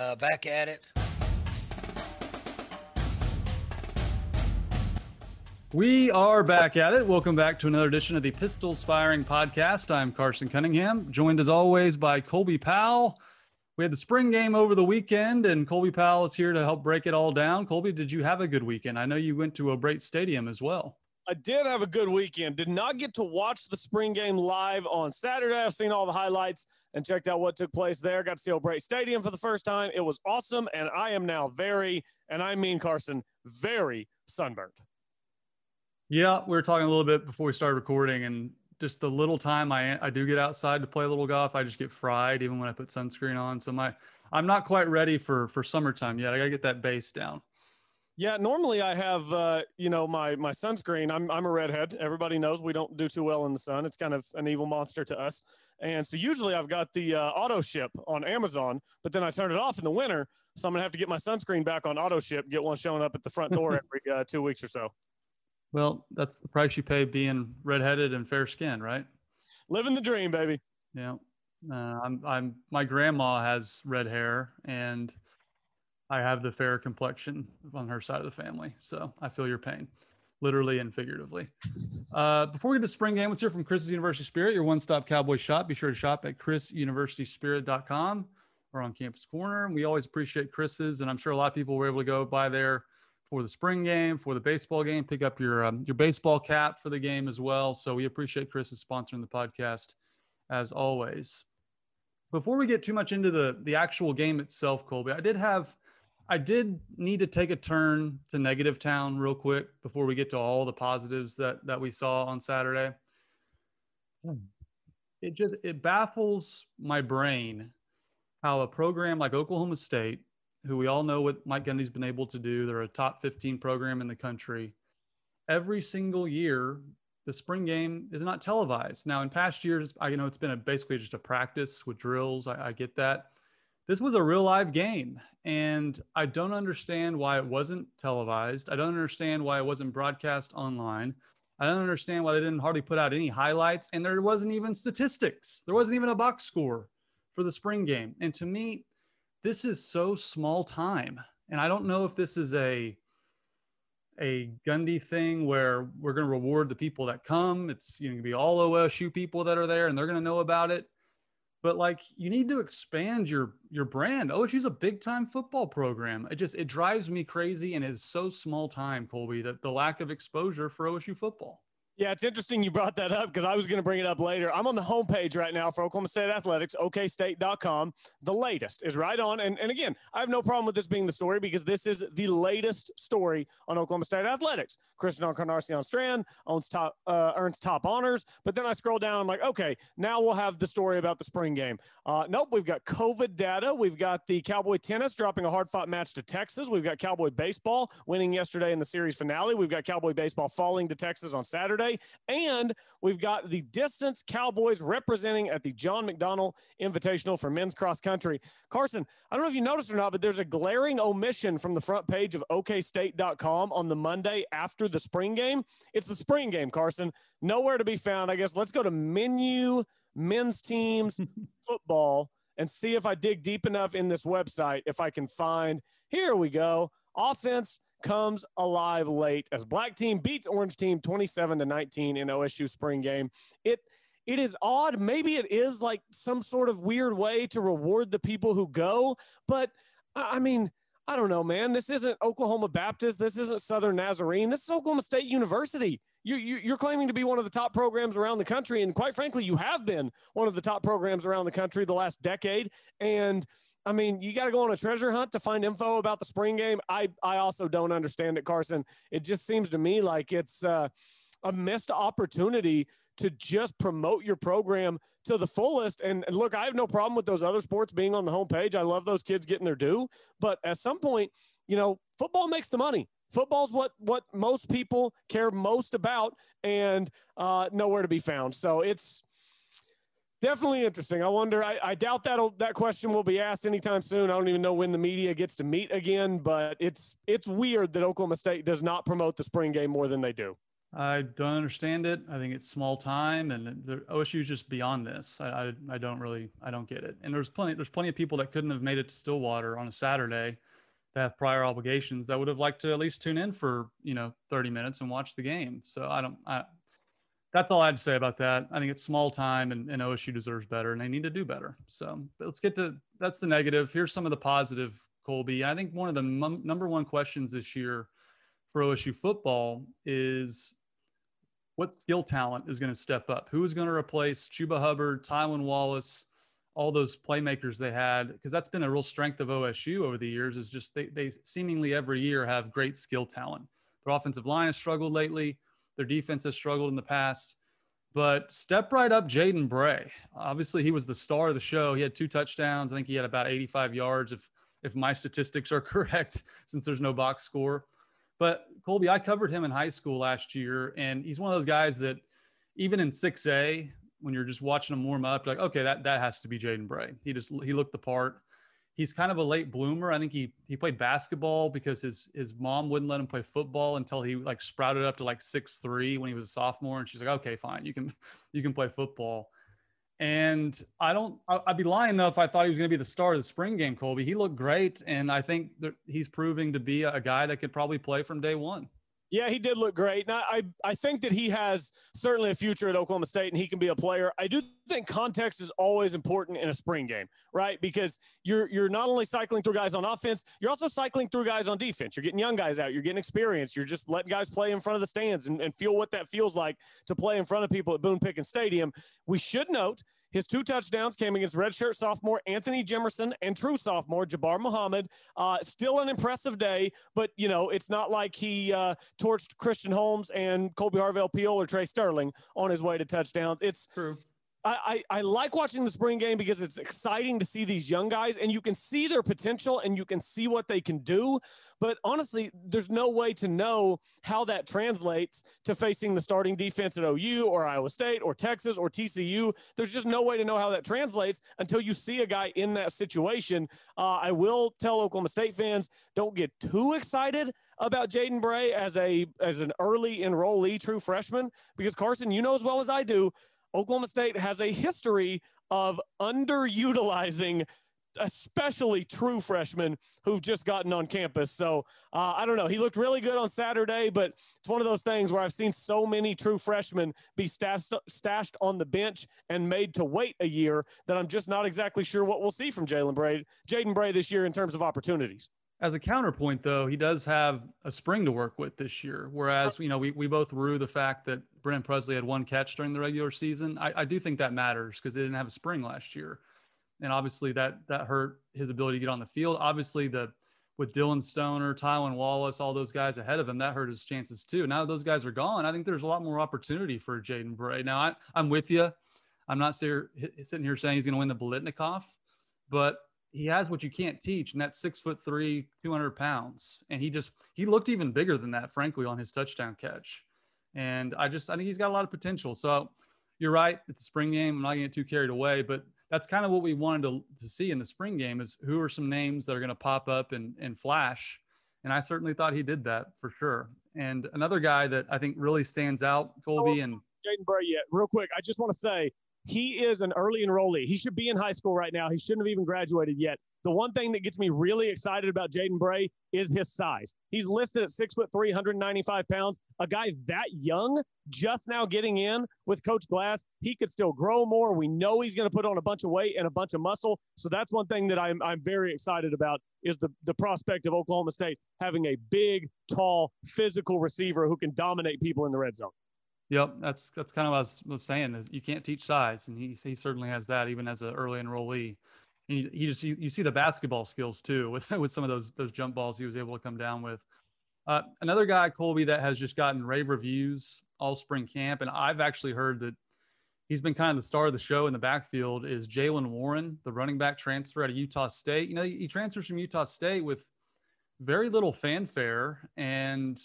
Uh, back at it. We are back at it. Welcome back to another edition of the Pistols Firing Podcast. I'm Carson Cunningham, joined as always by Colby Powell. We had the spring game over the weekend, and Colby Powell is here to help break it all down. Colby, did you have a good weekend? I know you went to a O'Brate Stadium as well. I did have a good weekend. Did not get to watch the spring game live on Saturday. I've seen all the highlights and checked out what took place there. Got to see O'Brate Stadium for the first time. It was awesome, and I am now very, and I mean Carson, very sunburnt. Yeah, we were talking a little bit before we started recording, and just the little time I I do get outside to play a little golf, I just get fried even when I put sunscreen on. So my I'm not quite ready for for summertime yet. I got to get that base down. Yeah, normally I have uh, you know my my sunscreen. I'm I'm a redhead. Everybody knows we don't do too well in the sun. It's kind of an evil monster to us. And so usually I've got the uh, auto ship on Amazon, but then I turn it off in the winter, so I'm gonna have to get my sunscreen back on auto ship. Get one showing up at the front door every uh, two weeks or so. Well, that's the price you pay being redheaded and fair skinned, right? Living the dream, baby. Yeah. Uh, I'm I'm my grandma has red hair and I have the fair complexion on her side of the family. So I feel your pain, literally and figuratively. Uh, before we get to spring game, let's hear from Chris's University Spirit, your one stop cowboy shop. Be sure to shop at chrisuniversityspirit.com or on Campus Corner. We always appreciate Chris's, and I'm sure a lot of people were able to go by there for the spring game, for the baseball game, pick up your um, your baseball cap for the game as well. So we appreciate Chris's sponsoring the podcast as always. Before we get too much into the the actual game itself, Colby, I did have I did need to take a turn to negative town real quick before we get to all the positives that that we saw on Saturday. Hmm. It just it baffles my brain how a program like Oklahoma State, who we all know what Mike Gundy's been able to do, they're a top 15 program in the country. Every single year, the spring game is not televised. Now, in past years, I you know it's been a, basically just a practice with drills. I, I get that this was a real live game and i don't understand why it wasn't televised. I don't understand why it wasn't broadcast online. I don't understand why they didn't hardly put out any highlights and there wasn't even statistics. There wasn't even a box score for the spring game. And to me this is so small time and i don't know if this is a a Gundy thing where we're going to reward the people that come. It's you know, going to be all OSU people that are there and they're going to know about it but like you need to expand your your brand. OSU's a big time football program. It just it drives me crazy and is so small time, Colby, that the lack of exposure for OSU football. Yeah, it's interesting you brought that up because I was going to bring it up later. I'm on the homepage right now for Oklahoma State Athletics, okstate.com. The latest is right on. And, and again, I have no problem with this being the story because this is the latest story on Oklahoma State Athletics. Christian Encarnacion Strand owns top, uh, earns top honors. But then I scroll down, I'm like, okay, now we'll have the story about the spring game. Uh, nope, we've got COVID data. We've got the Cowboy tennis dropping a hard fought match to Texas. We've got Cowboy baseball winning yesterday in the series finale. We've got Cowboy baseball falling to Texas on Saturday. And we've got the distance Cowboys representing at the John McDonnell Invitational for men's cross country. Carson, I don't know if you noticed or not, but there's a glaring omission from the front page of okstate.com on the Monday after the spring game. It's the spring game, Carson. Nowhere to be found. I guess let's go to menu men's teams football and see if I dig deep enough in this website if I can find. Here we go. Offense comes alive late as black team beats orange team 27 to 19 in OSU spring game. It it is odd. Maybe it is like some sort of weird way to reward the people who go, but I mean, I don't know, man. This isn't Oklahoma Baptist. This isn't Southern Nazarene. This is Oklahoma State University. You, you, you're claiming to be one of the top programs around the country. And quite frankly, you have been one of the top programs around the country the last decade. And I mean, you got to go on a treasure hunt to find info about the spring game. I, I also don't understand it, Carson. It just seems to me like it's uh, a missed opportunity to just promote your program to the fullest. And, and look, I have no problem with those other sports being on the homepage. I love those kids getting their due. But at some point, you know, football makes the money. Football's what what most people care most about, and uh, nowhere to be found. So it's definitely interesting. I wonder. I, I doubt that that question will be asked anytime soon. I don't even know when the media gets to meet again. But it's it's weird that Oklahoma State does not promote the spring game more than they do. I don't understand it. I think it's small time, and the OSU is just beyond this. I, I, I don't really I don't get it. And there's plenty there's plenty of people that couldn't have made it to Stillwater on a Saturday that have prior obligations that would have liked to at least tune in for you know 30 minutes and watch the game. So I don't. I, that's all I had to say about that. I think it's small time, and, and OSU deserves better, and they need to do better. So let's get to that's the negative. Here's some of the positive, Colby. I think one of the m- number one questions this year for OSU football is what skill talent is going to step up? Who is going to replace Chuba Hubbard, Tylan Wallace, all those playmakers they had? Because that's been a real strength of OSU over the years. Is just they they seemingly every year have great skill talent. Their offensive line has struggled lately. Their defense has struggled in the past. But step right up, Jaden Bray. Obviously, he was the star of the show. He had two touchdowns. I think he had about 85 yards, if if my statistics are correct, since there's no box score. But Colby, I covered him in high school last year, and he's one of those guys that even in 6A, when you're just watching him warm up, like, okay, that that has to be Jaden Bray. He just he looked the part. He's kind of a late bloomer. I think he he played basketball because his his mom wouldn't let him play football until he like sprouted up to like six three when he was a sophomore, and she's like, okay, fine, you can you can play football. And I don't, I'd be lying though if I thought he was going to be the star of the spring game, Colby. He looked great. And I think that he's proving to be a guy that could probably play from day one. Yeah, he did look great. And I, I think that he has certainly a future at Oklahoma State and he can be a player. I do think context is always important in a spring game, right? Because you're you're not only cycling through guys on offense, you're also cycling through guys on defense. You're getting young guys out, you're getting experience, you're just letting guys play in front of the stands and, and feel what that feels like to play in front of people at Boone Pickens Stadium. We should note his two touchdowns came against redshirt sophomore Anthony Jimerson and true sophomore Jabbar Muhammad. Uh, still an impressive day, but you know it's not like he uh, torched Christian Holmes and Kolby Harvell Peel or Trey Sterling on his way to touchdowns. It's true. I, I, like watching the spring game because it's exciting to see these young guys and you can see their potential and you can see what they can do. But honestly, there's no way to know how that translates to facing the starting defense at OU or Iowa State or Texas or TCU. There's just no way to know how that translates until you see a guy in that situation. Uh, I will tell Oklahoma State fans don't get too excited about Jaden Bray as a as an early enrollee true freshman because Carson, you know as well as I do, Oklahoma State has a history of underutilizing especially true freshmen who've just gotten on campus. So uh, I don't know. He looked really good on Saturday, but it's one of those things where I've seen so many true freshmen be stashed, stashed on the bench and made to wait a year that I'm just not exactly sure what we'll see from Jalen Bray, Jaden Bray this year in terms of opportunities. As a counterpoint, though, he does have a spring to work with this year. Whereas, you know, we, we both rue the fact that Brennan Presley had one catch during the regular season. I, I do think that matters because they didn't have a spring last year. And obviously that that hurt his ability to get on the field. Obviously, the with Dillon Stoner, Tylan Wallace, all those guys ahead of him, that hurt his chances too. Now those guys are gone. I think there's a lot more opportunity for Jaden Bray. Now I, I'm with you. I'm not sitting here saying he's going to win the Biletnikoff, but he has what you can't teach, and that's six foot three, 200 pounds. And he just he looked even bigger than that, frankly, on his touchdown catch. And I just I think he's got a lot of potential. So you're right, it's a spring game. I'm not gonna get too carried away, but that's kind of what we wanted to, to see in the spring game is who are some names that are gonna pop up and, and flash. And I certainly thought he did that for sure. And another guy that I think really stands out, Colby and Jaden Bray yet. Real quick, I just want to say he is an early enrollee. He should be in high school right now. He shouldn't have even graduated yet. The one thing that gets me really excited about Jaden Bray is his size. He's listed at six foot three, 195 pounds. A guy that young, just now getting in with Coach Glass, he could still grow more. We know he's going to put on a bunch of weight and a bunch of muscle. So that's one thing that I'm I'm very excited about is the the prospect of Oklahoma State having a big, tall, physical receiver who can dominate people in the red zone. Yep, that's that's kind of what I was, was saying. Is you can't teach size, and he he certainly has that even as an early enrollee. And he, he just you, you, see the basketball skills too with with some of those those jump balls he was able to come down with. Uh, another guy, Colby, that has just gotten rave reviews all spring camp, and I've actually heard that he's been kind of the star of the show in the backfield is Jaylen Warren, the running back transfer out of Utah State. You know, he transfers from Utah State with very little fanfare, and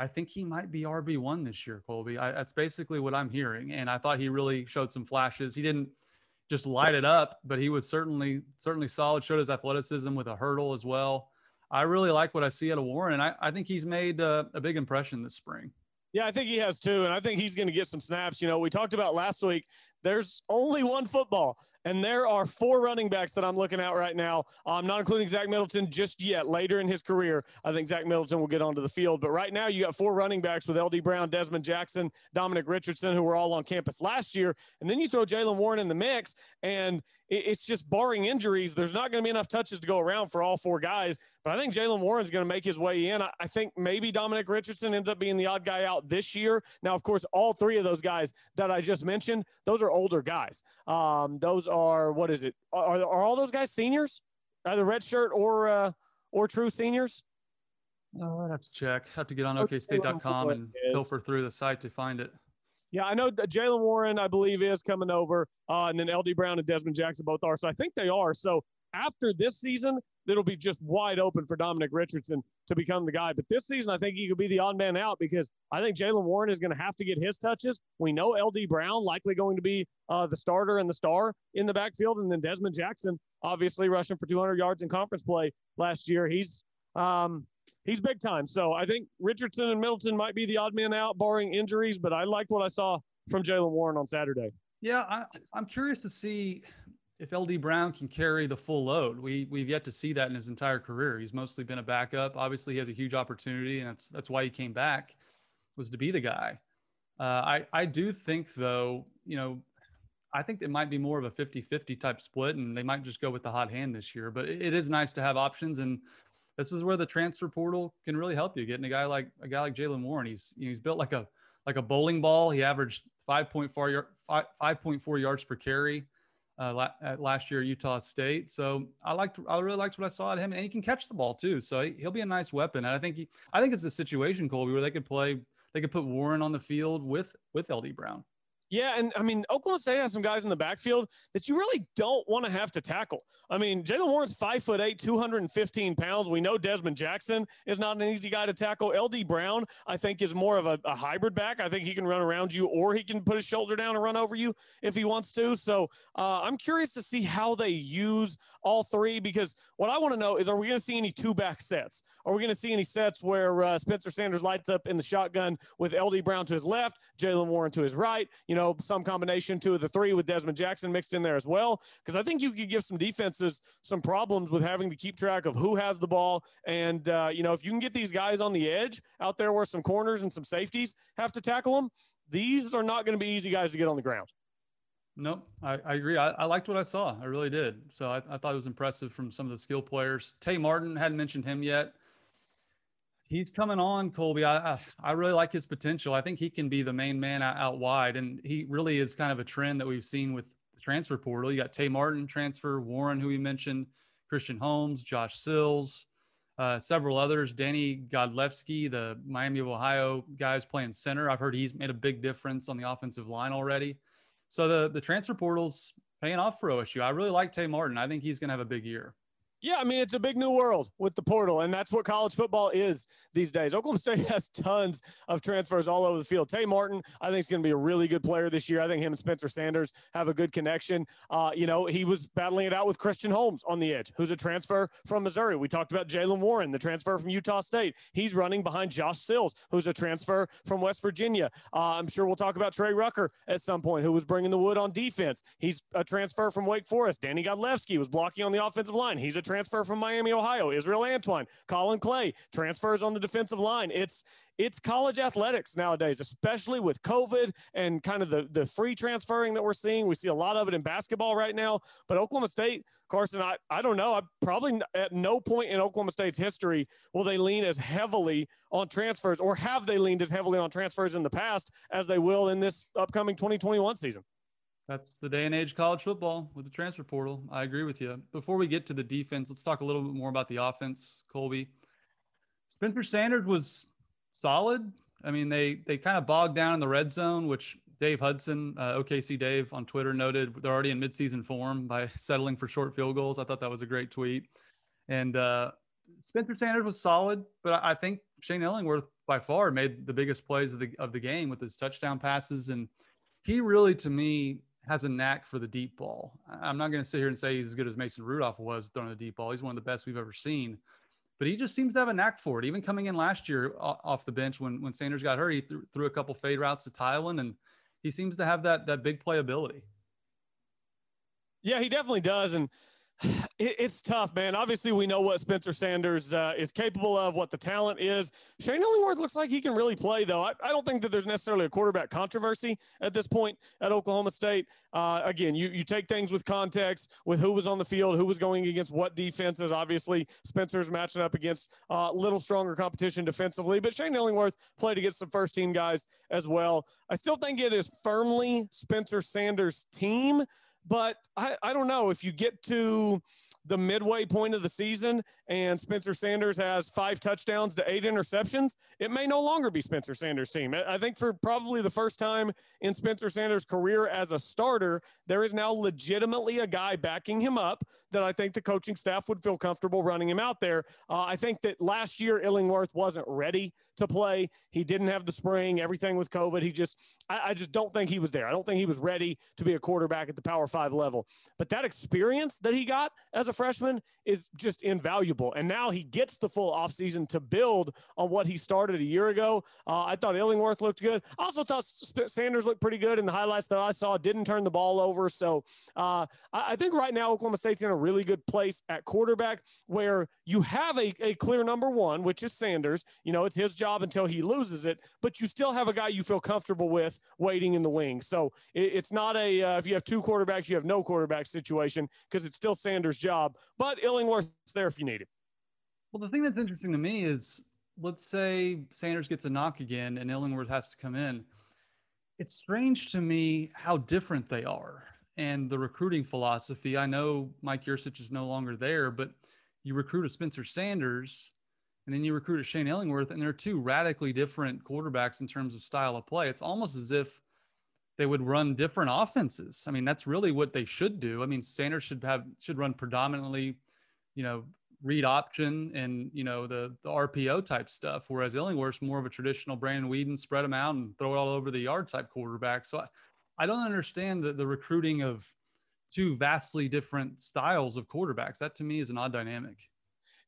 I think he might be RB one this year, Colby. I, that's basically what I'm hearing, and I thought he really showed some flashes. He didn't just light it up, but he was certainly certainly solid. Showed his athleticism with a hurdle as well. I really like what I see out of Warren, and I, I think he's made uh, a big impression this spring. Yeah, I think he has too. And I think he's going to get some snaps. You know, we talked about last week there's only one football, and there are four running backs that I'm looking at right now. I'm not including Zach Middleton just yet. Later in his career, I think Zach Middleton will get onto the field. But right now, you got four running backs with LD Brown, Dezmon Jackson, Dominic Richardson, who were all on campus last year. And then you throw Jaylen Warren in the mix, and it's just barring injuries, there's not going to be enough touches to go around for all four guys. But I think Jaylen Warren's going to make his way in. I think maybe Dominic Richardson ends up being the odd guy out this year. Now, of course, all three of those guys that I just mentioned, those are older guys. Um, those are what is it? Are, are all those guys seniors? Either red shirt or uh, or true seniors? Oh, I'd have to check. I have to get on OKState.com and filter through the site to find it. Yeah, I know Jaylen Warren, I believe, is coming over, uh, and then LD Brown and Dezmon Jackson both are. So I think they are. So after this season, it'll be just wide open for Dominic Richardson to become the guy. But this season, I think he could be the odd man out because I think Jaylen Warren is going to have to get his touches. We know LD Brown likely going to be uh, the starter and the star in the backfield, and then Dezmon Jackson obviously rushing for 200 yards in conference play last year. He's um, he's big time. So I think Richardson and Middleton might be the odd man out, barring injuries. But I liked what I saw from Jaylen Warren on Saturday. Yeah, I, I'm curious to see if LD Brown can carry the full load. We we've yet to see that in his entire career. He's mostly been a backup. Obviously, he has a huge opportunity, and that's that's why he came back was to be the guy. Uh, I I do think though, you know, I think it might be more of a 50-50 type split, and they might just go with the hot hand this year. But it is nice to have options, and this is where the transfer portal can really help you. Getting a guy like a guy like Jaylen Warren, he's you know, he's built like a like a bowling ball. He averaged 5.4 5, 5.4 yards per carry uh, last year at Utah State. So I liked, I really liked what I saw at him, and he can catch the ball too. So he'll be a nice weapon. And I think he, I think it's a situation, Colby, where they could play, they could put Warren on the field with with LD Brown. Yeah, and I mean, Oklahoma State has some guys in the backfield that you really don't want to have to tackle. I mean, Jaylen Warren's five foot eight, 215 pounds. We know Dezmon Jackson is not an easy guy to tackle. LD Brown, I think, is more of a, a hybrid back. I think he can run around you or he can put his shoulder down and run over you if he wants to. So uh, I'm curious to see how they use all three because what I want to know is are we going to see any two back sets? Are we going to see any sets where uh, Spencer Sanders lights up in the shotgun with LD Brown to his left, Jaylen Warren to his right? You know, know, some combination two of the three with Dezmon Jackson mixed in there as well. Because I think you could give some defenses some problems with having to keep track of who has the ball. And, uh, you know, if you can get these guys on the edge out there where some corners and some safeties have to tackle them, these are not going to be easy guys to get on the ground. Nope, I, I agree. I, I, liked what I saw. I really did. So I, I, thought it was impressive from some of the skill players. Tay Martin hadn't mentioned him yet he's coming on, Colby. I, I really like his potential. I think he can be the main man out, out wide, and he really is kind of a trend that we've seen with the transfer portal. You got Tay Martin transfer, Warren, who we mentioned, Christian Holmes, Josh Sills, uh, several others. Danny Godlewski, the Miami of Ohio guys playing center. I've heard he's made a big difference on the offensive line already. So the the transfer portal's paying off for OSU. I really like Tay Martin. I think he's going to have a big year. Yeah, I mean, it's a big new world with the portal, and that's what college football is these days. Oklahoma State has tons of transfers all over the field. Tay Martin, I think, is going to be a really good player this year. I think him and Spencer Sanders have a good connection. Uh, you know, he was battling it out with Christian Holmes on the edge, who's a transfer from Missouri. We talked about Jaylen Warren, the transfer from Utah State. He's running behind Josh Sills, who's a transfer from West Virginia. Uh, I'm sure we'll talk about Trey Rucker at some point, who was bringing the wood on defense. He's a transfer from Wake Forest. Danny Godlewski was blocking on the offensive line. He's a transfer from Miami, Ohio. Israel Antoine, Colin Clay, transfers on the defensive line. It's it's college athletics nowadays, especially with COVID and kind of the, the free transferring that we're seeing. We see a lot of it in basketball right now. But Oklahoma State, Carson, I, I don't know. I probably at no point in Oklahoma State's history will they lean as heavily on transfers, or have they leaned as heavily on transfers in the past as they will in this upcoming 2021 season. That's the day and age college football with the transfer portal. I agree with you. Before we get to the defense, let's talk a little bit more about the offense, Colby. Spencer Sanders was solid. I mean, they they kind of bogged down in the red zone, which Dave Hudson, uh, OKC Dave on Twitter noted they're already in midseason form by settling for short field goals. I thought that was a great tweet. And uh, Spencer Sanders was solid, but I think Shane Illingworth by far made the biggest plays of the of the game with his touchdown passes, and he really, to me, has a knack for the deep ball. I'm not going to sit here and say he's as good as Mason Rudolph was throwing the deep ball. He's one of the best we've ever seen. but he just seems to have a knack for it. Even coming in last year off the bench when when Sanders got hurt, he th- threw a couple fade routes to Tylan, and he seems to have that that big playability. Yeah, he definitely does, and it's tough, man. Obviously, we know what Spencer Sanders uh, is capable of, what the talent is. Shane Illingworth looks like he can really play, though. I, I, don't think that there's necessarily a quarterback controversy at this point at Oklahoma State. Uh, again, you, you take things with context, with who was on the field, who was going against what defenses. Obviously, Spencer's matching up against a uh, little stronger competition defensively, but Shane Illingworth played against some first team guys as well. I still think it is firmly Spencer Sanders' team. But I, I don't know if you get to the midway point of the season and Spencer Sanders has five touchdowns to eight interceptions, it may no longer be Spencer Sanders' team. I think for probably the first time in Spencer Sanders' career as a starter, there is now legitimately a guy backing him up that I think the coaching staff would feel comfortable running him out there. Uh, I think that last year Illingworth wasn't ready to play. He didn't have the spring, everything with COVID. He just, I, I just don't think he was there. I don't think he was ready to be a quarterback at the Power Five level. But that experience that he got as a freshman is just invaluable. And now he gets the full offseason to build on what he started a year ago. Uh, I thought Illingworth looked good. I also thought Sanders looked pretty good in the highlights that I saw. Didn't turn the ball over. So uh, I, think right now Oklahoma State's in a really good place at quarterback where you have a, a clear number one, which is Sanders. You know, it's his job until he loses it, but you still have a guy you feel comfortable with waiting in the wings. So it, it's not a, uh, if you have two quarterbacks, you have no quarterback situation because it's still Sanders' job, but Illingworth's there if you need it. Well, the thing that's interesting to me is let's say Sanders gets a knock again and Illingworth has to come in. It's strange to me how different they are and the recruiting philosophy. I know Mike Yurcich is no longer there, but you recruit a Spencer Sanders and then you recruit a Shane Illingworth, and they're two radically different quarterbacks in terms of style of play. It's almost as if they would run different offenses. I mean, that's really what they should do. I mean, Sanders should have should run predominantly, you know, read option and you know the the RPO type stuff, whereas Illingworth's more of a traditional Brandon Weeden, spread them out and throw it all over the yard type quarterback. So I, I don't understand the, the recruiting of two vastly different styles of quarterbacks. That to me is an odd dynamic.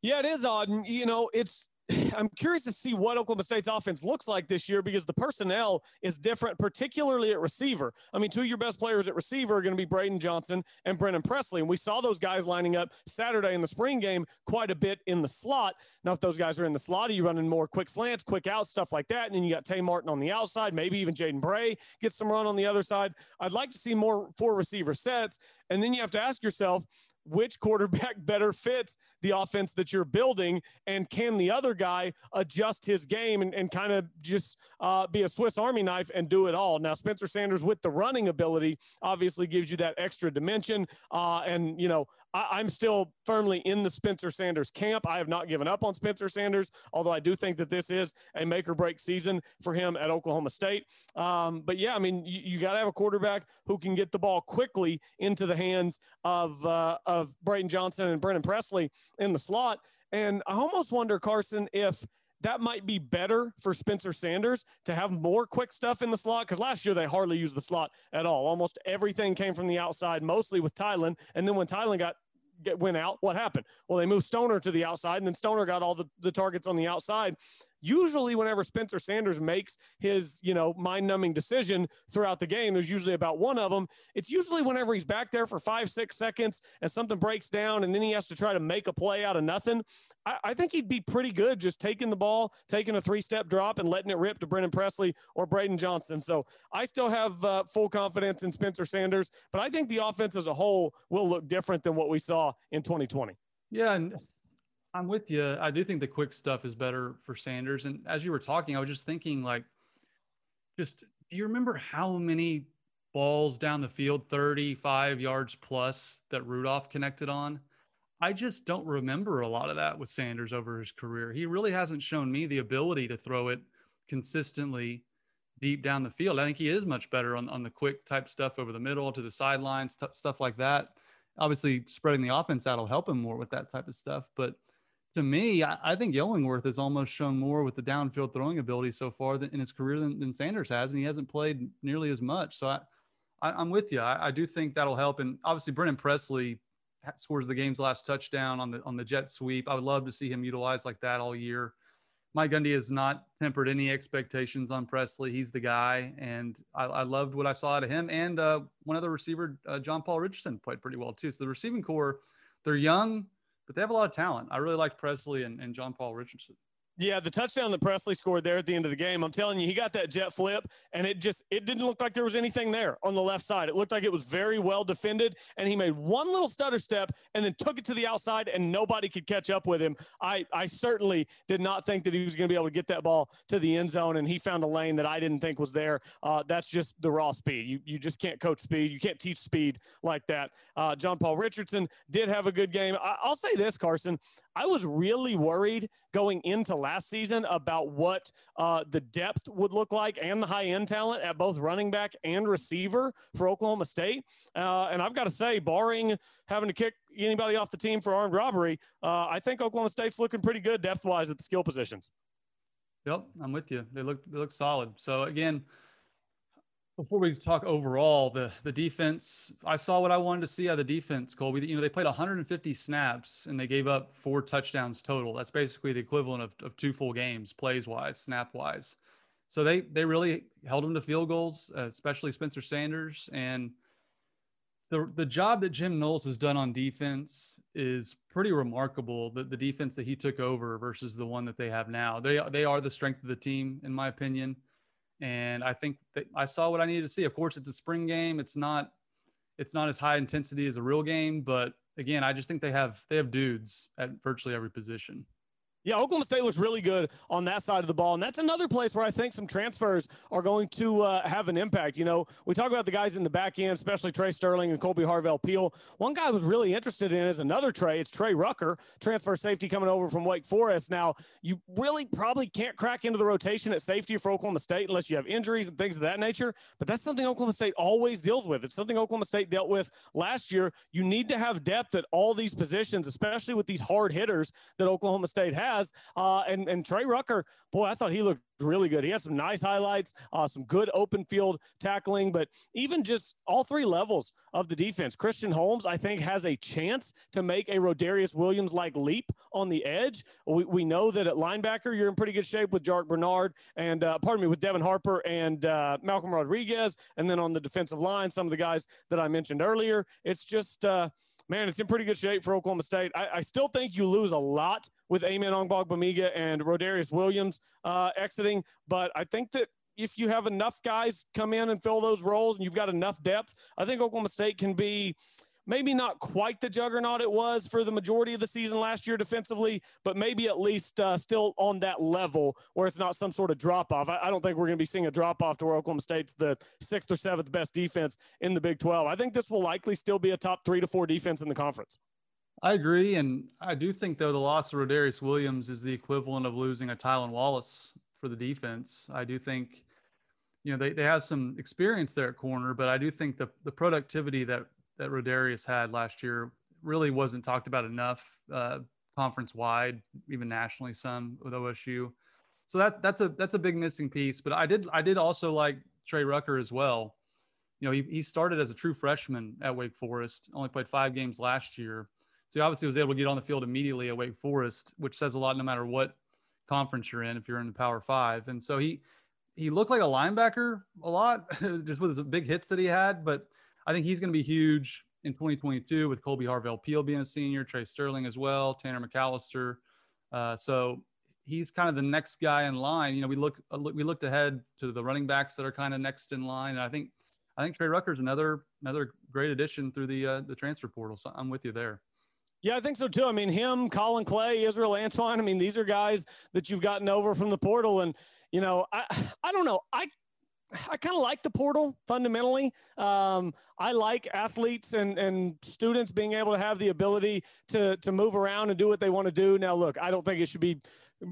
Yeah, it is odd. And, you know, it's I'm curious to see what Oklahoma State's offense looks like this year because the personnel is different, particularly at receiver. I mean, two of your best players at receiver are going to be Braden Johnson and Brennan Presley. And we saw those guys lining up Saturday in the spring game quite a bit in the slot. Now, if those guys are in the slot, are you running more quick slants, quick outs, stuff like that? And then you got Tay Martin on the outside, maybe even Jaden Bray gets some run on the other side. I'd like to see more four receiver sets. And then you have to ask yourself, which quarterback better fits the offense that you're building? And can the other guy adjust his game and, and kind of just uh, be a swiss army knife and do it all? Now spencer sanders with the running ability obviously gives you that extra dimension uh, and you know I, am still firmly in the Spencer Sanders camp. I have not given up on Spencer Sanders, although I do think that this is a make or break season for him at Oklahoma State. Um, but yeah, I mean, you, you got to have a quarterback who can get the ball quickly into the hands of uh, of Braden Johnson and Brennan Presley in the slot. And I almost wonder, Carson, if that might be better for Spencer Sanders to have more quick stuff in the slot because last year they hardly used the slot at all. Almost everything came from the outside, mostly with Tylan. And then when Tylan got get, went out, what happened? Well, they moved Stoner to the outside, and then Stoner got all the, the targets on the outside usually whenever Spencer Sanders makes his, you know, mind-numbing decision throughout the game, there's usually about one of them. It's usually whenever he's back there for five, six seconds and something breaks down and then he has to try to make a play out of nothing. I, I think he'd be pretty good just taking the ball, taking a three-step drop and letting it rip to Brennan Presley or Braden Johnson. So I still have uh, full confidence in Spencer Sanders, but I think the offense as a whole will look different than what we saw in 2020. Yeah, and I'm with you. I do think the quick stuff is better for Sanders. And as you were talking, I was just thinking, like, just do you remember how many balls down the field, 35 yards plus, that Rudolph connected on? I just don't remember a lot of that with Sanders over his career. He really hasn't shown me the ability to throw it consistently deep down the field. I think he is much better on, on the quick type stuff over the middle to the sidelines, t- stuff like that. Obviously, spreading the offense out will help him more with that type of stuff. But to me, I, I, think Illingworth has almost shown more with the downfield throwing ability so far than, in his career than, than, Sanders has, and he hasn't played nearly as much. So I, I am with you. I, I, do think that'll help, and obviously Brennan Presley scores the game's last touchdown on the on the jet sweep. I would love to see him utilized like that all year. Mike Gundy has not tempered any expectations on Presley. He's the guy, and I, I loved what I saw out of him. And uh, one other receiver, uh, John Paul Richardson, played pretty well too. So the receiving corps, they're young, but they have a lot of talent. I really liked Presley and, and John Paul Richardson. Yeah, the touchdown that Presley scored there at the end of the game, I'm telling you, he got that jet flip, and it just it didn't look like there was anything there on the left side. It looked like it was very well defended, and he made one little stutter step and then took it to the outside, and nobody could catch up with him. I I certainly did not think that he was going to be able to get that ball to the end zone, and he found a lane that I didn't think was there. Uh, that's just the raw speed. You you just can't coach speed. You can't teach speed like that. Uh, John Paul Richardson did have a good game. I, I'll say this, Carson. I was really worried going into last season about what uh, the depth would look like and the high end talent at both running back and receiver for Oklahoma State. Uh, and I've got to say, barring having to kick anybody off the team for armed robbery, uh, I think Oklahoma State's looking pretty good depth wise at the skill positions. Yep, I'm with you. They look they look solid. So again, before we talk overall, the the defense, I saw what I wanted to see out of the defense, Colby. You know, they played 150 snaps and they gave up four touchdowns total. That's basically the equivalent of, of two full games, plays wise, snap wise. So they they really held them to field goals, uh, especially Spencer Sanders. And the the job that Jim Knowles has done on defense is pretty remarkable. The the defense that he took over versus the one that they have now. They they are the strength of the team, in my opinion and I think that I saw what I needed to see. Of course, it's a spring game. It's not it's not as high intensity as a real game, but again, I just think they have they have dudes at virtually every position. Yeah, Oklahoma State looks really good on that side of the ball. And that's another place where I think some transfers are going to uh, have an impact. You know, we talk about the guys in the back end, especially Trey Sterling and Kolby Harvell Peel. One guy I was really interested in is another Trey. It's Trey Rucker, transfer safety coming over from Wake Forest. Now, you really probably can't crack into the rotation at safety for Oklahoma State unless you have injuries and things of that nature. But that's something Oklahoma State always deals with. It's something Oklahoma State dealt with last year. You need to have depth at all these positions, especially with these hard hitters that Oklahoma State has. Uh, and, and Trey Rucker, boy, I thought he looked really good. He had some nice highlights, uh, some good open field tackling, but even just all three levels of the defense. Christian Holmes, I think, has a chance to make a Rodarius Williams like leap on the edge. We, we know that at linebacker, you're in pretty good shape with Jarrick Bernard and, uh, pardon me, with Devin Harper and uh, Malcolm Rodriguez. And then on the defensive line, some of the guys that I mentioned earlier. It's just, uh, man, it's in pretty good shape for Oklahoma State. I, I still think you lose a lot with Amen Ogbongbemiga and Rodarius Williams uh, exiting, but I think that if you have enough guys come in and fill those roles and you've got enough depth, I think Oklahoma State can be maybe not quite the juggernaut it was for the majority of the season last year defensively, but maybe at least uh, still on that level where it's not some sort of drop off. I, I, don't think we're going to be seeing a drop off to where Oklahoma State's the sixth or seventh best defense in the Big 12. I think this will likely still be a top three to four defense in the conference. I agree. And I do think, though, the loss of Rodarius Williams is the equivalent of losing a Tylan Wallace for the defense. I do think, you know, they, they have some experience there at corner, but I do think the, the productivity that that Rodarius had last year really wasn't talked about enough, uh, conference wide, even nationally, some with OSU. So that that's a that's a big missing piece. But I did I did also like Trey Rucker as well. You know, he, he started as a true freshman at Wake Forest, only played five games last year. So he obviously was able to get on the field immediately at Wake Forest, which says a lot no matter what conference you're in if you're in the Power Five. And so he he looked like a linebacker a lot, just with his big hits that he had. But I think he's going to be huge in 2022 with Kolby Harvell Peel being a senior, Trey Sterling as well, Tanner McAllister. Uh, so he's kind of the next guy in line. You know, we look uh, we looked ahead to the running backs that are kind of next in line, and I think I think Trey Rucker is another another great addition through the uh, the transfer portal. So I'm with you there. Yeah, I think so too. I mean, him, Colin Clay, Israel Antoine. I mean, these are guys that you've gotten over from the portal, and you know, I I don't know. I I kind of like the portal fundamentally. Um, I like athletes and, and students being able to have the ability to, to move around and do what they want to do. Now, look, I don't think it should be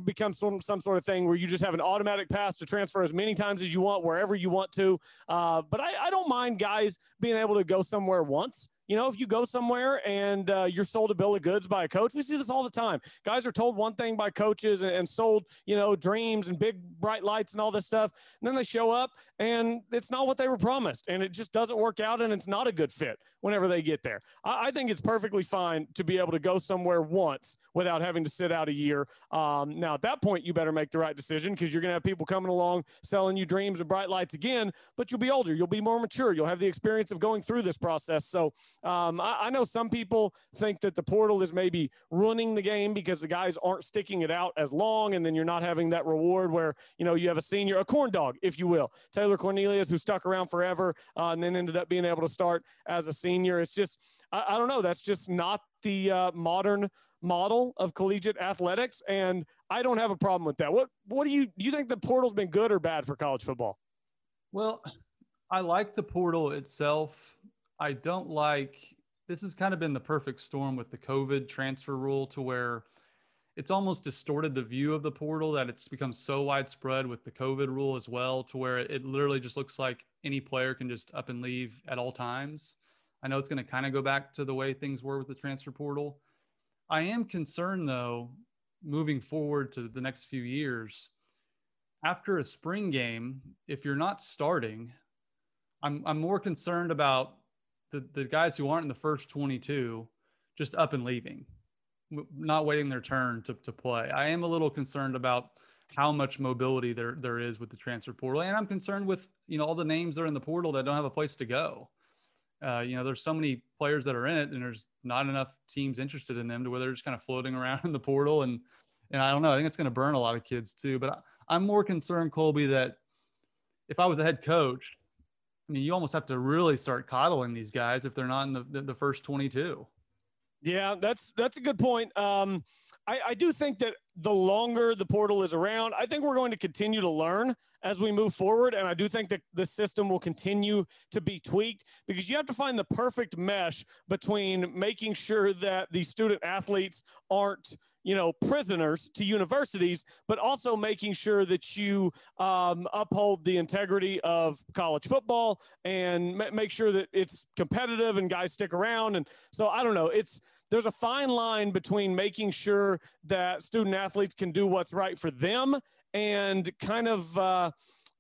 become some, some sort of thing where you just have an automatic pass to transfer as many times as you want, wherever you want to. Uh, but I, I don't mind guys being able to go somewhere once you know, if you go somewhere and uh, you're sold a bill of goods by a coach, we see this all the time. Guys are told one thing by coaches and, and sold, you know, dreams and big bright lights and all this stuff. And then they show up and it's not what they were promised. And it just doesn't work out and it's not a good fit whenever they get there. I, I think it's perfectly fine to be able to go somewhere once without having to sit out a year. Um, now, at that point, you better make the right decision because you're going to have people coming along selling you dreams and bright lights again, but you'll be older. You'll be more mature. You'll have the experience of going through this process. So um, I, I know some people think that the portal is maybe ruining the game because the guys aren't sticking it out as long and then you're not having that reward where, you know, you have a senior, a corn dog, if you will. Taylor Cornelius, who stuck around forever uh, and then ended up being able to start as a senior. It's just, I, I don't know. That's just not the uh, modern model of collegiate athletics, and I don't have a problem with that. What What do you do? You think the portal's been good or bad for college football? Well, I like the portal itself. I don't like. This has kind of been the perfect storm with the COVID transfer rule to where it's almost distorted the view of the portal that it's become so widespread with the COVID rule as well, to where it literally just looks like any player can just up and leave at all times. I know it's going to kind of go back to the way things were with the transfer portal. I am concerned though, moving forward to the next few years, after a spring game, if you're not starting, I'm, I'm more concerned about the, the guys who aren't in the first 22 just up and leaving, not waiting their turn to, to play. I am a little concerned about how much mobility there, there is with the transfer portal. And I'm concerned with, you know, all the names that are in the portal that don't have a place to go uh, you know, there's so many players that are in it, and there's not enough teams interested in them to where they're just kind of floating around in the portal. And and I don't know, I think it's going to burn a lot of kids too. But I, I'm more concerned, Colby, that if I was a head coach, I mean, you almost have to really start coddling these guys if they're not in the, the, the first 22. Yeah, that's that's a good point. Um, I, I do think that the longer the portal is around, I think we're going to continue to learn as we move forward. And I do think that the system will continue to be tweaked because you have to find the perfect mesh between making sure that the student athletes aren't you know prisoners to universities but also making sure that you um, uphold the integrity of college football and make sure that it's competitive and guys stick around and so i don't know it's there's a fine line between making sure that student athletes can do what's right for them and kind of uh,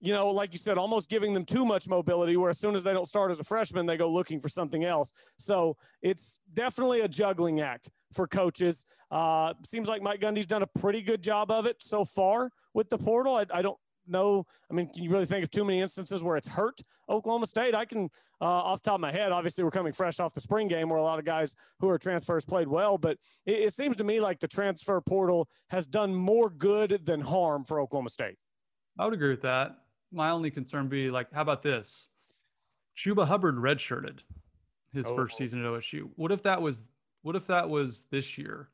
you know, like you said, almost giving them too much mobility where as soon as they don't start as a freshman, they go looking for something else. So it's definitely a juggling act for coaches. Uh, seems like Mike Gundy's done a pretty good job of it so far with the portal. I, I don't know. I mean, can you really think of too many instances where it's hurt Oklahoma State? I can, uh, off the top of my head, obviously we're coming fresh off the spring game where a lot of guys who are transfers played well, but it, it seems to me like the transfer portal has done more good than harm for Oklahoma State. I would agree with that my only concern be like, how about this? Chuba Hubbard redshirted his oh. first season at OSU. What if that was what if that was this year?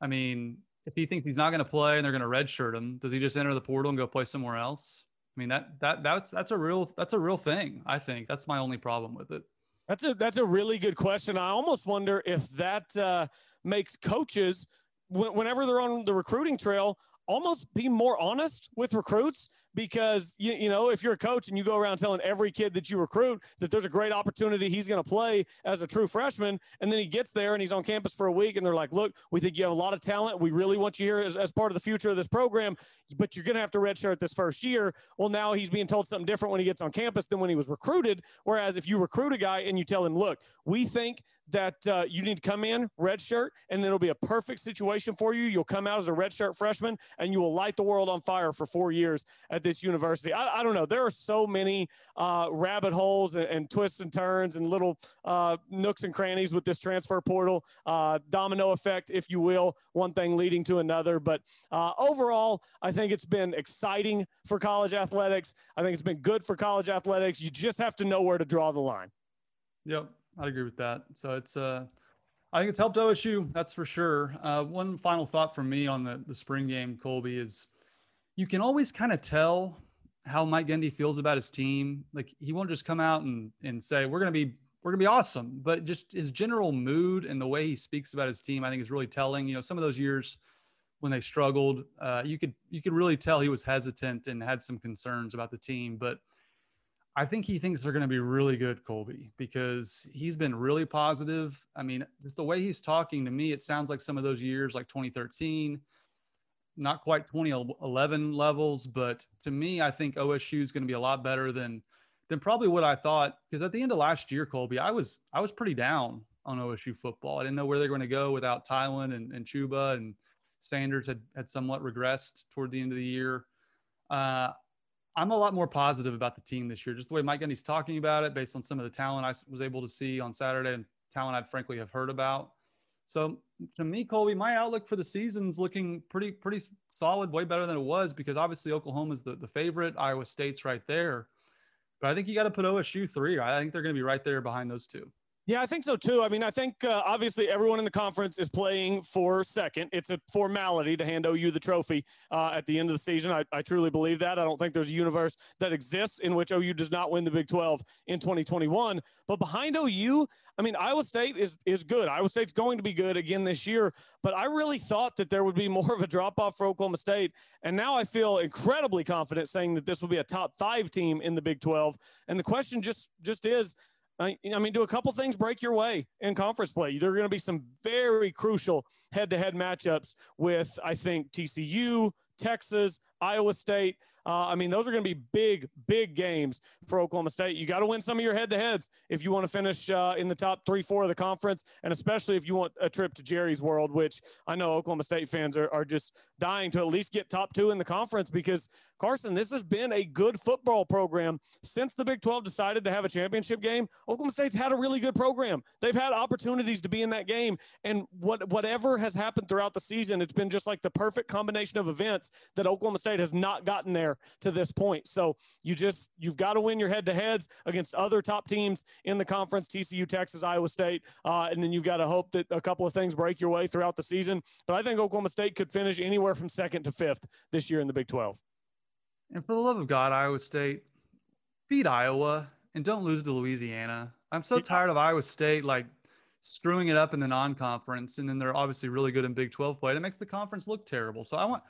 I mean, if he thinks he's not going to play and they're going to redshirt him, does he just enter the portal and go play somewhere else? I mean, that that that's that's a real that's a real thing. I think that's my only problem with it. That's a that's a really good question. I almost wonder if that uh, makes coaches whenever they're on the recruiting trail almost be more honest with recruits because you, you know if you're a coach and you go around telling every kid that you recruit that there's a great opportunity he's going to play as a true freshman and then he gets there and he's on campus for a week and they're like look we think you have a lot of talent. We really want you here as, as part of the future of this program but you're going to have to redshirt this first year. Well now he's being told something different when he gets on campus than when he was recruited. Whereas if you recruit a guy and you tell him look we think that uh, you need to come in redshirt and then it'll be a perfect situation for you. You'll come out as a redshirt freshman and you will light the world on fire for four years at this university. I, I don't know. There are so many uh, rabbit holes and, and, twists and turns and little uh, nooks and crannies with this transfer portal, uh, domino effect, if you will, one thing leading to another. But uh, overall, I think it's been exciting for college athletics. I think it's been good for college athletics. You just have to know where to draw the line. Yep, I agree with that. So it's uh I think it's helped OSU, that's for sure. Uh, one final thought from me on the, the spring game, Colby, is you can always kind of tell how Mike Gundy feels about his team. Like he won't just come out and and say we're going to be we're going to be awesome, but just his general mood and the way he speaks about his team, I think is really telling. You know, some of those years when they struggled, uh, you could you could really tell he was hesitant and had some concerns about the team. But I think he thinks they're going to be really good, Colby, because he's been really positive. I mean, the way he's talking to me, it sounds like some of those years, like 2013, not quite 2011 levels, but to me, I think OSU is going to be a lot better than than probably what I thought. Because at the end of last year, Colby, I was I was pretty down on OSU football. I didn't know where they were going to go without Tylan and, and Chuba and Sanders had had somewhat regressed toward the end of the year. Uh, I'm a lot more positive about the team this year, just the way Mike Gundy's talking about it, based on some of the talent I was able to see on Saturday and talent I frankly have heard about. So to me, Colby, my outlook for the season's looking pretty pretty solid, way better than it was because obviously Oklahoma's the, the favorite, Iowa State's right there. But I think you got to put OSU three. I think they're going to be right there behind those two. Yeah, I think so too. I mean, I think uh, obviously everyone in the conference is playing for second. It's a formality to hand OU the trophy uh, at the end of the season. I, I, truly believe that. I don't think there's a universe that exists in which OU does not win the Big 12 in 2021. But behind OU, I mean, Iowa State is is good. Iowa State's going to be good again this year. But I really thought that there would be more of a drop off for Oklahoma State, and now I feel incredibly confident saying that this will be a top five team in the Big 12. And the question just just is I, mean, do a couple things break your way in conference play? There are going to be some very crucial head to head matchups with, I think, TCU, Texas, Iowa State. Uh, I mean, those are going to be big, big games for Oklahoma State. You got to win some of your head to heads if you want to finish uh, in the top three, four of the conference, and especially if you want a trip to Jerry's World, which I know Oklahoma State fans are, are just dying to at least get top two in the conference because, Carson, this has been a good football program since the Big 12 decided to have a championship game. Oklahoma State's had a really good program. They've had opportunities to be in that game, and what whatever has happened throughout the season, it's been just like the perfect combination of events that Oklahoma State has not gotten there to this point. So you just you've got to win your head to heads against other top teams in the conference: TCU, Texas, Iowa State, uh, and then you've got to hope that a couple of things break your way throughout the season. But I think Oklahoma State could finish anywhere from second to fifth this year in the Big 12. And for the love of God, Iowa State beat Iowa and don't lose to Louisiana. I'm so tired of Iowa State like screwing it up in the non-conference, and then they're obviously really good in Big 12 play. It makes the conference look terrible. So I want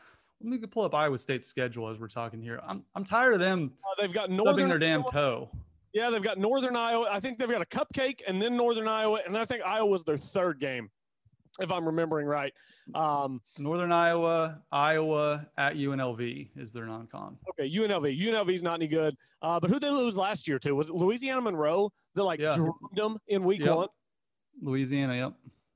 let me pull up Iowa State's schedule as we're talking here. I'm I'm tired of them. Uh, they've got northern their damn toe. Yeah, they've got Northern Iowa. I think they've got a cupcake and then Northern Iowa, and I think Iowa's their third game, if I'm remembering right. Um, Northern Iowa, Iowa at UNLV is their non-con. Okay, UNLV. UNLV's not any good. Uh, but who they lose last year to? Was it Louisiana Monroe that like yeah. them in week yep. one? Louisiana, yep.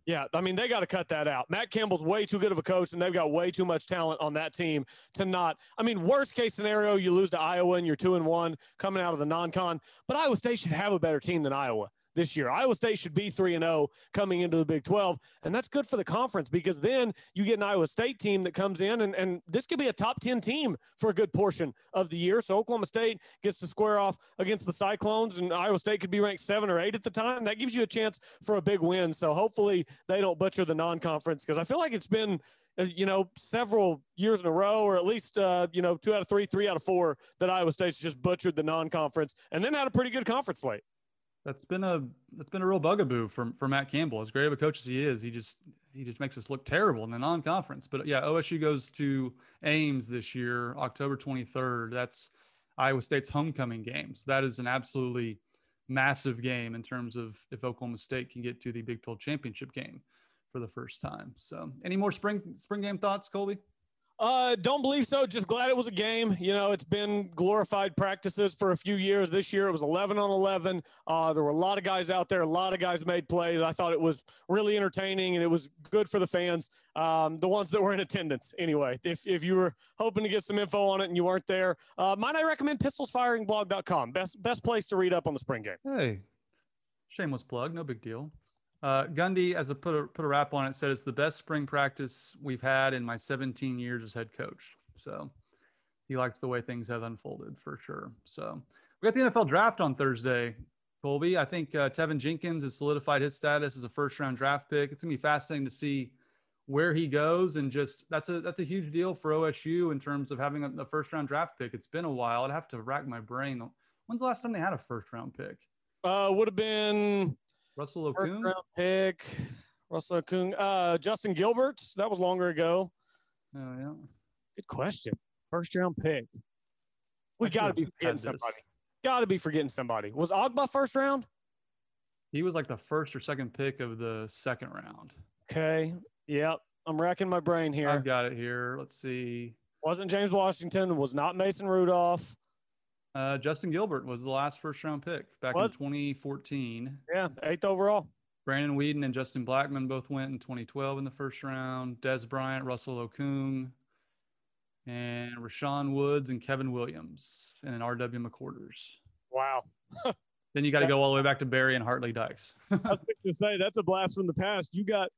Yeah, I mean, they got to cut that out. Matt Campbell's way too good of a coach, and they've got way too much talent on that team to not. I mean, worst case scenario, you lose to Iowa and you're two and one coming out of the non con, but Iowa State should have a better team than Iowa this year. Iowa State should be 3 and 0 coming into the Big 12, and that's good for the conference because then you get an Iowa State team that comes in and and this could be a top 10 team for a good portion of the year. So Oklahoma State gets to square off against the Cyclones and Iowa State could be ranked 7 or 8 at the time. That gives you a chance for a big win. So hopefully they don't butcher the non-conference because I feel like it's been uh, you know, several years in a row, or at least, uh, you know, two out of three, three out of four, that Iowa State's just butchered the non-conference and then had a pretty good conference slate that's been a that's been a real bugaboo for for Matt Campbell. As great of a coach as he is, he just he just makes us look terrible in the non-conference. But yeah, OSU goes to Ames this year, October 23rd. That's Iowa State's homecoming game. So that is an absolutely massive game in terms of if Oklahoma State can get to the Big 12 championship game for the first time. So, any more spring spring game thoughts, Colby? Uh, don't believe so. Just glad it was a game. You know, it's been glorified practices for a few years. This year it was 11 on 11. Uh, there were a lot of guys out there. A lot of guys made plays. I thought it was really entertaining and it was good for the fans, um, the ones that were in attendance. Anyway, if, if you were hoping to get some info on it and you weren't there, uh, might I recommend pistolsfiringblog.com. Best best place to read up on the spring game. Hey, shameless plug. No big deal. Uh, Gundy, as a put a put a wrap on it, said it's the best spring practice we've had in my 17 years as head coach. So he likes the way things have unfolded for sure. So we got the NFL draft on Thursday. Colby, I think uh, Teven Jenkins has solidified his status as a first round draft pick. It's gonna be fascinating to see where he goes, and just that's a that's a huge deal for OSU in terms of having a, a first round draft pick. It's been a while. I'd have to rack my brain. When's the last time they had a first round pick? Uh, would have been Russell Okung? round pick. Russell Okung. Uh, Justin Gilbert. That was longer ago. Oh, yeah. Good question. First round pick. We got to be forgetting somebody. got to be forgetting somebody. Was Ogbah first round? He was like the first or second pick of the second round. Okay. Yep. I'm racking my brain here. I've got it here. Let's see. Wasn't James Washington. Was not Mason Rudolph. Uh, Justin Gilbert was the last first round pick back was? in 2014. Yeah, eighth overall. Brandon Weeden and Justin Blackmon both went in 2012 in the first round. Dez Bryant, Russell Okung, and Rashaun Woods and Kevin Williams and R.W. McQuarters. Wow. then you got to go all the way back to Barry and Hart Lee Dykes. I was going to say that's a blast from the past. You got,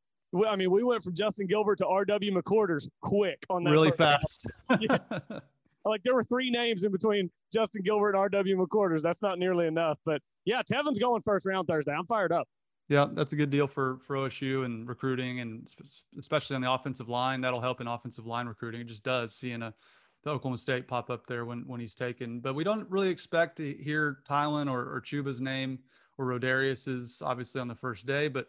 I mean, we went from Justin Gilbert to R.W. McQuarters quick on that. Really fast. Like there were three names in between Justin Gilbert and R.W. McQuarters. That's not nearly enough. But yeah, Teven's going first round Thursday. I'm fired up. Yeah, that's a good deal for for OSU and recruiting, and especially on the offensive line. That'll help in offensive line recruiting. It just does seeing a the Oklahoma State pop up there when when he's taken. But we don't really expect to hear Tylan or, or Chuba's name or Rodarius's obviously on the first day, but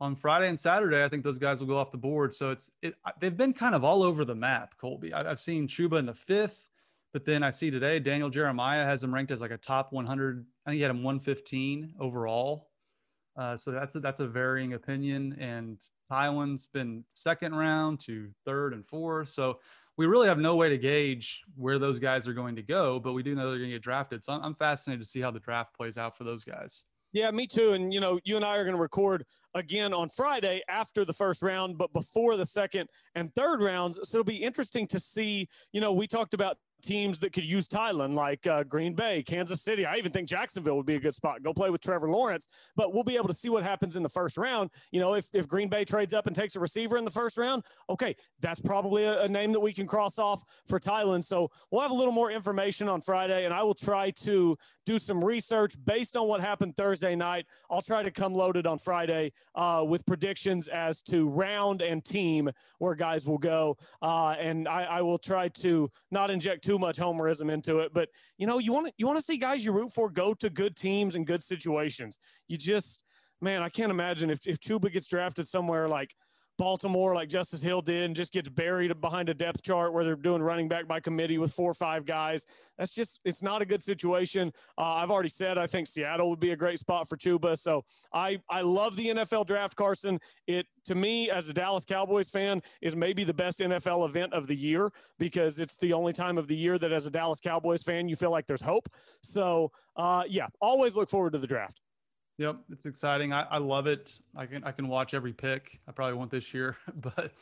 on Friday and Saturday, I think those guys will go off the board. So it's it, they've been kind of all over the map. Colby, I, have seen Chuba in the fifth, but then I see today Daniel Jeremiah has him ranked as like a top 100. I think he had him 115 overall. Uh, so that's a, that's a varying opinion. And Tylan's been second round to third and fourth. So we really have no way to gauge where those guys are going to go, but we do know they're going to get drafted. So I'm, I'm fascinated to see how the draft plays out for those guys. Yeah, me too. And you know, you and I are going to record again on Friday after the first round, but before the second and third rounds. So it'll be interesting to see. You know, we talked about teams that could use Tylan, like uh, Green Bay, Kansas City. I even think Jacksonville would be a good spot. Go play with Trevor Lawrence, but we'll be able to see what happens in the first round. You know, if, if Green Bay trades up and takes a receiver in the first round, okay, that's probably a, a name that we can cross off for Tylan. So we'll have a little more information on Friday, and I will try to do some research based on what happened Thursday night. I'll try to come loaded on Friday uh, with predictions as to round and team where guys will go. Uh, and I, I will try to not inject too much homerism into it, but you know, you want to you want to see guys you root for go to good teams and good situations. You just, man, I can't imagine if if Chuba gets drafted somewhere like Baltimore, like Justice Hill did, and just gets buried behind a depth chart where they're doing running back by committee with four or five guys. That's just, it's not a good situation. Uh, I've already said I think Seattle would be a great spot for Chuba. So I, I love the NFL draft, Carson. It, to me, as a Dallas Cowboys fan, is maybe the best NFL event of the year because it's the only time of the year that, as a Dallas Cowboys fan, you feel like there's hope. So, uh, yeah, always look forward to the draft. Yep, it's exciting. I, I love it. I can I can watch every pick. I probably won't this year, but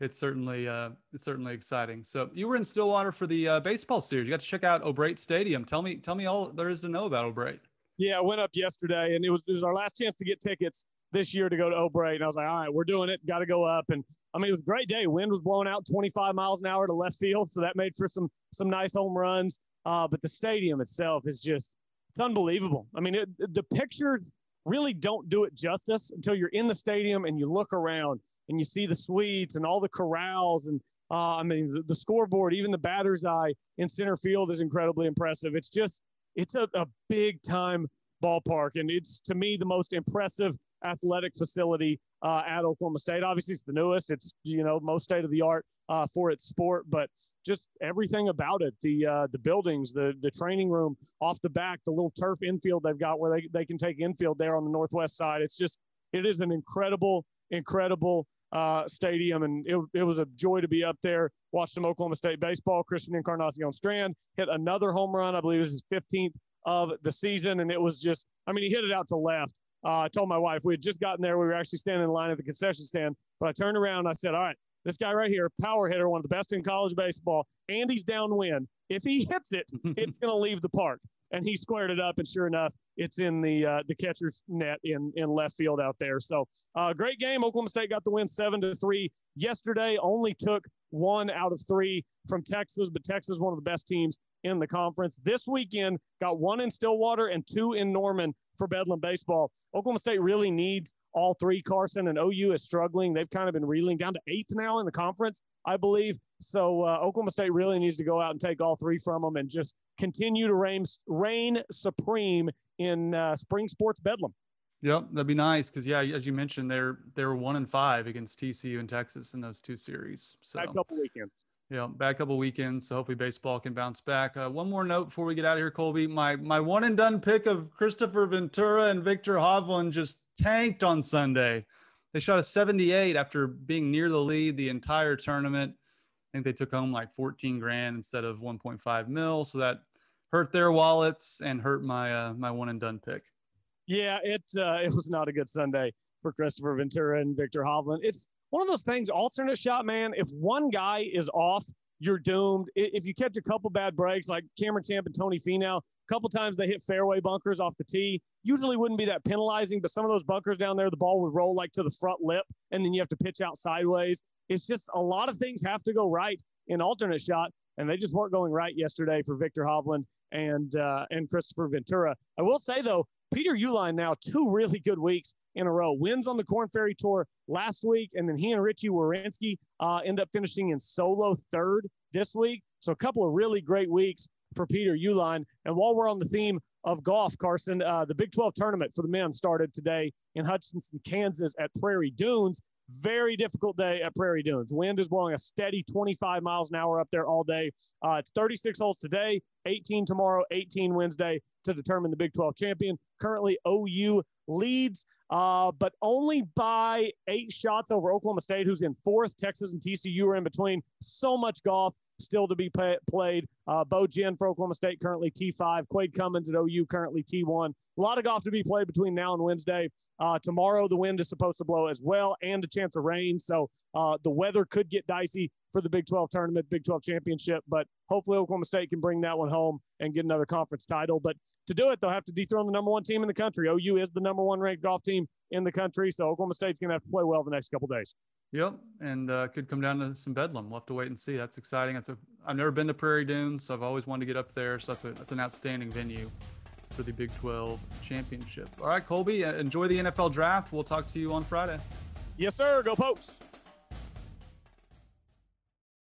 it's certainly uh, it's certainly exciting. So you were in Stillwater for the uh, baseball series. You got to check out O'Brate Stadium. Tell me tell me all there is to know about O'Brate. Yeah, I went up yesterday, and it was it was our last chance to get tickets this year to go to O'Brate, and I was like, all right, we're doing it. Got to go up, and I mean it was a great day. Wind was blowing out 25 miles an hour to left field, so that made for some some nice home runs. Uh, but the stadium itself is just it's unbelievable. I mean, it, the pictures really don't do it justice until you're in the stadium and you look around and you see the suites and all the corrals and uh, I mean the, the, scoreboard, even the batter's eye in center field is incredibly impressive. It's just it's a, a big time ballpark and it's to me the most impressive athletic facility uh, at Oklahoma State. Obviously, it's the newest. It's you know most state of the art uh, for its sport, but just everything about it the uh, the buildings, the the training room off the back, the little turf infield they've got where they, they can take infield there on the northwest side. It's just it is an incredible incredible uh, stadium, and it, it was a joy to be up there. Watch some Oklahoma State baseball. Christian Encarnacion Strand hit another home run. I believe it was his 15th of the season, and it was just I mean he hit it out to left uh, I told my wife we had just gotten there. We were actually standing in line at the concession stand. But I turned around and I said, All right, this guy right here, power hitter, one of the best in college baseball, and he's downwind. If he hits it, it's going to leave the park. And he squared it up, and sure enough, it's in the uh, the catcher's net in in left field out there. So, uh, great game. Oklahoma State got the win seven to three yesterday. Only took one out of three from Texas, but Texas one of the best teams in the conference. This weekend, got one in Stillwater and two in Norman for Bedlam baseball. Oklahoma State really needs all three. Carson and OU is struggling. They've kind of been reeling down to eighth now in the conference, I believe. So uh, Oklahoma State really needs to go out and take all three from them and just continue to reign, reign supreme in uh, spring sports Bedlam. Yep, that'd be nice because yeah, as you mentioned, they're they were one and five against TCU and Texas in those two series. So a couple weekends. Yeah, back a couple weekends, so hopefully baseball can bounce back. Uh, one more note before we get out of here, Colby. My my one and done pick of Kristoffer Ventura and Viktor Hovland just tanked on Sunday. They shot a 78 after being near the lead the entire tournament. I think they took home like 14 grand instead of 1.5 mil, so that hurt their wallets and hurt my uh, my one and done pick. Yeah, it uh, it was not a good Sunday for Kristoffer Ventura and Viktor Hovland. It's one of those things, alternate shot, man. If one guy is off, you're doomed. If you catch a couple bad breaks, like Cameron Champ and Tony Finau, a couple times they hit fairway bunkers off the tee. Usually wouldn't be that penalizing, but some of those bunkers down there, the ball would roll like to the front lip, and then you have to pitch out sideways. It's just a lot of things have to go right in alternate shot, and they just weren't going right yesterday for Viktor Hovland and uh, and Kristoffer Ventura. I will say though, Peter Uihlein now two really good weeks in a row. Wins on the Korn Ferry Tour last week, and then he and Richie Werenski uh, end up finishing in solo third this week. So a couple of really great weeks for Peter Uihlein. And while we're on the theme of golf, Carson, uh, the Big 12 tournament for the men started today in Hutchinson, Kansas at Prairie Dunes. Very difficult day at Prairie Dunes. Wind is blowing a steady 25 miles an hour up there all day. Uh, it's 36 holes today, 18 tomorrow, 18 Wednesday to determine the Big 12 champion. Currently, OU leads, uh, but only by eight shots over Oklahoma State, who's in fourth. Texas and TCU are in between. So much golf still to be pay, played. Uh, Bo Jin for Oklahoma State currently T5. Quade Cummins at OU currently T1. A lot of golf to be played between now and Wednesday. Uh, tomorrow, the wind is supposed to blow as well and a chance of rain. So uh, the weather could get dicey for the Big 12 tournament, Big 12 championship, but hopefully Oklahoma State can bring that one home and get another conference title. But to do it, they'll have to dethrone the number one team in the country. OU is the number one ranked golf team in the country. So Oklahoma State's going to have to play well the next couple days. Yep, and uh, could come down to some bedlam. We'll have to wait and see. That's exciting. That's a. I've never been to Prairie Dunes, so I've always wanted to get up there. So that's a that's an outstanding venue for the Big 12 championship. All right, Colby, uh, enjoy the NFL draft. We'll talk to you on Friday. Yes, sir. Go Pokes.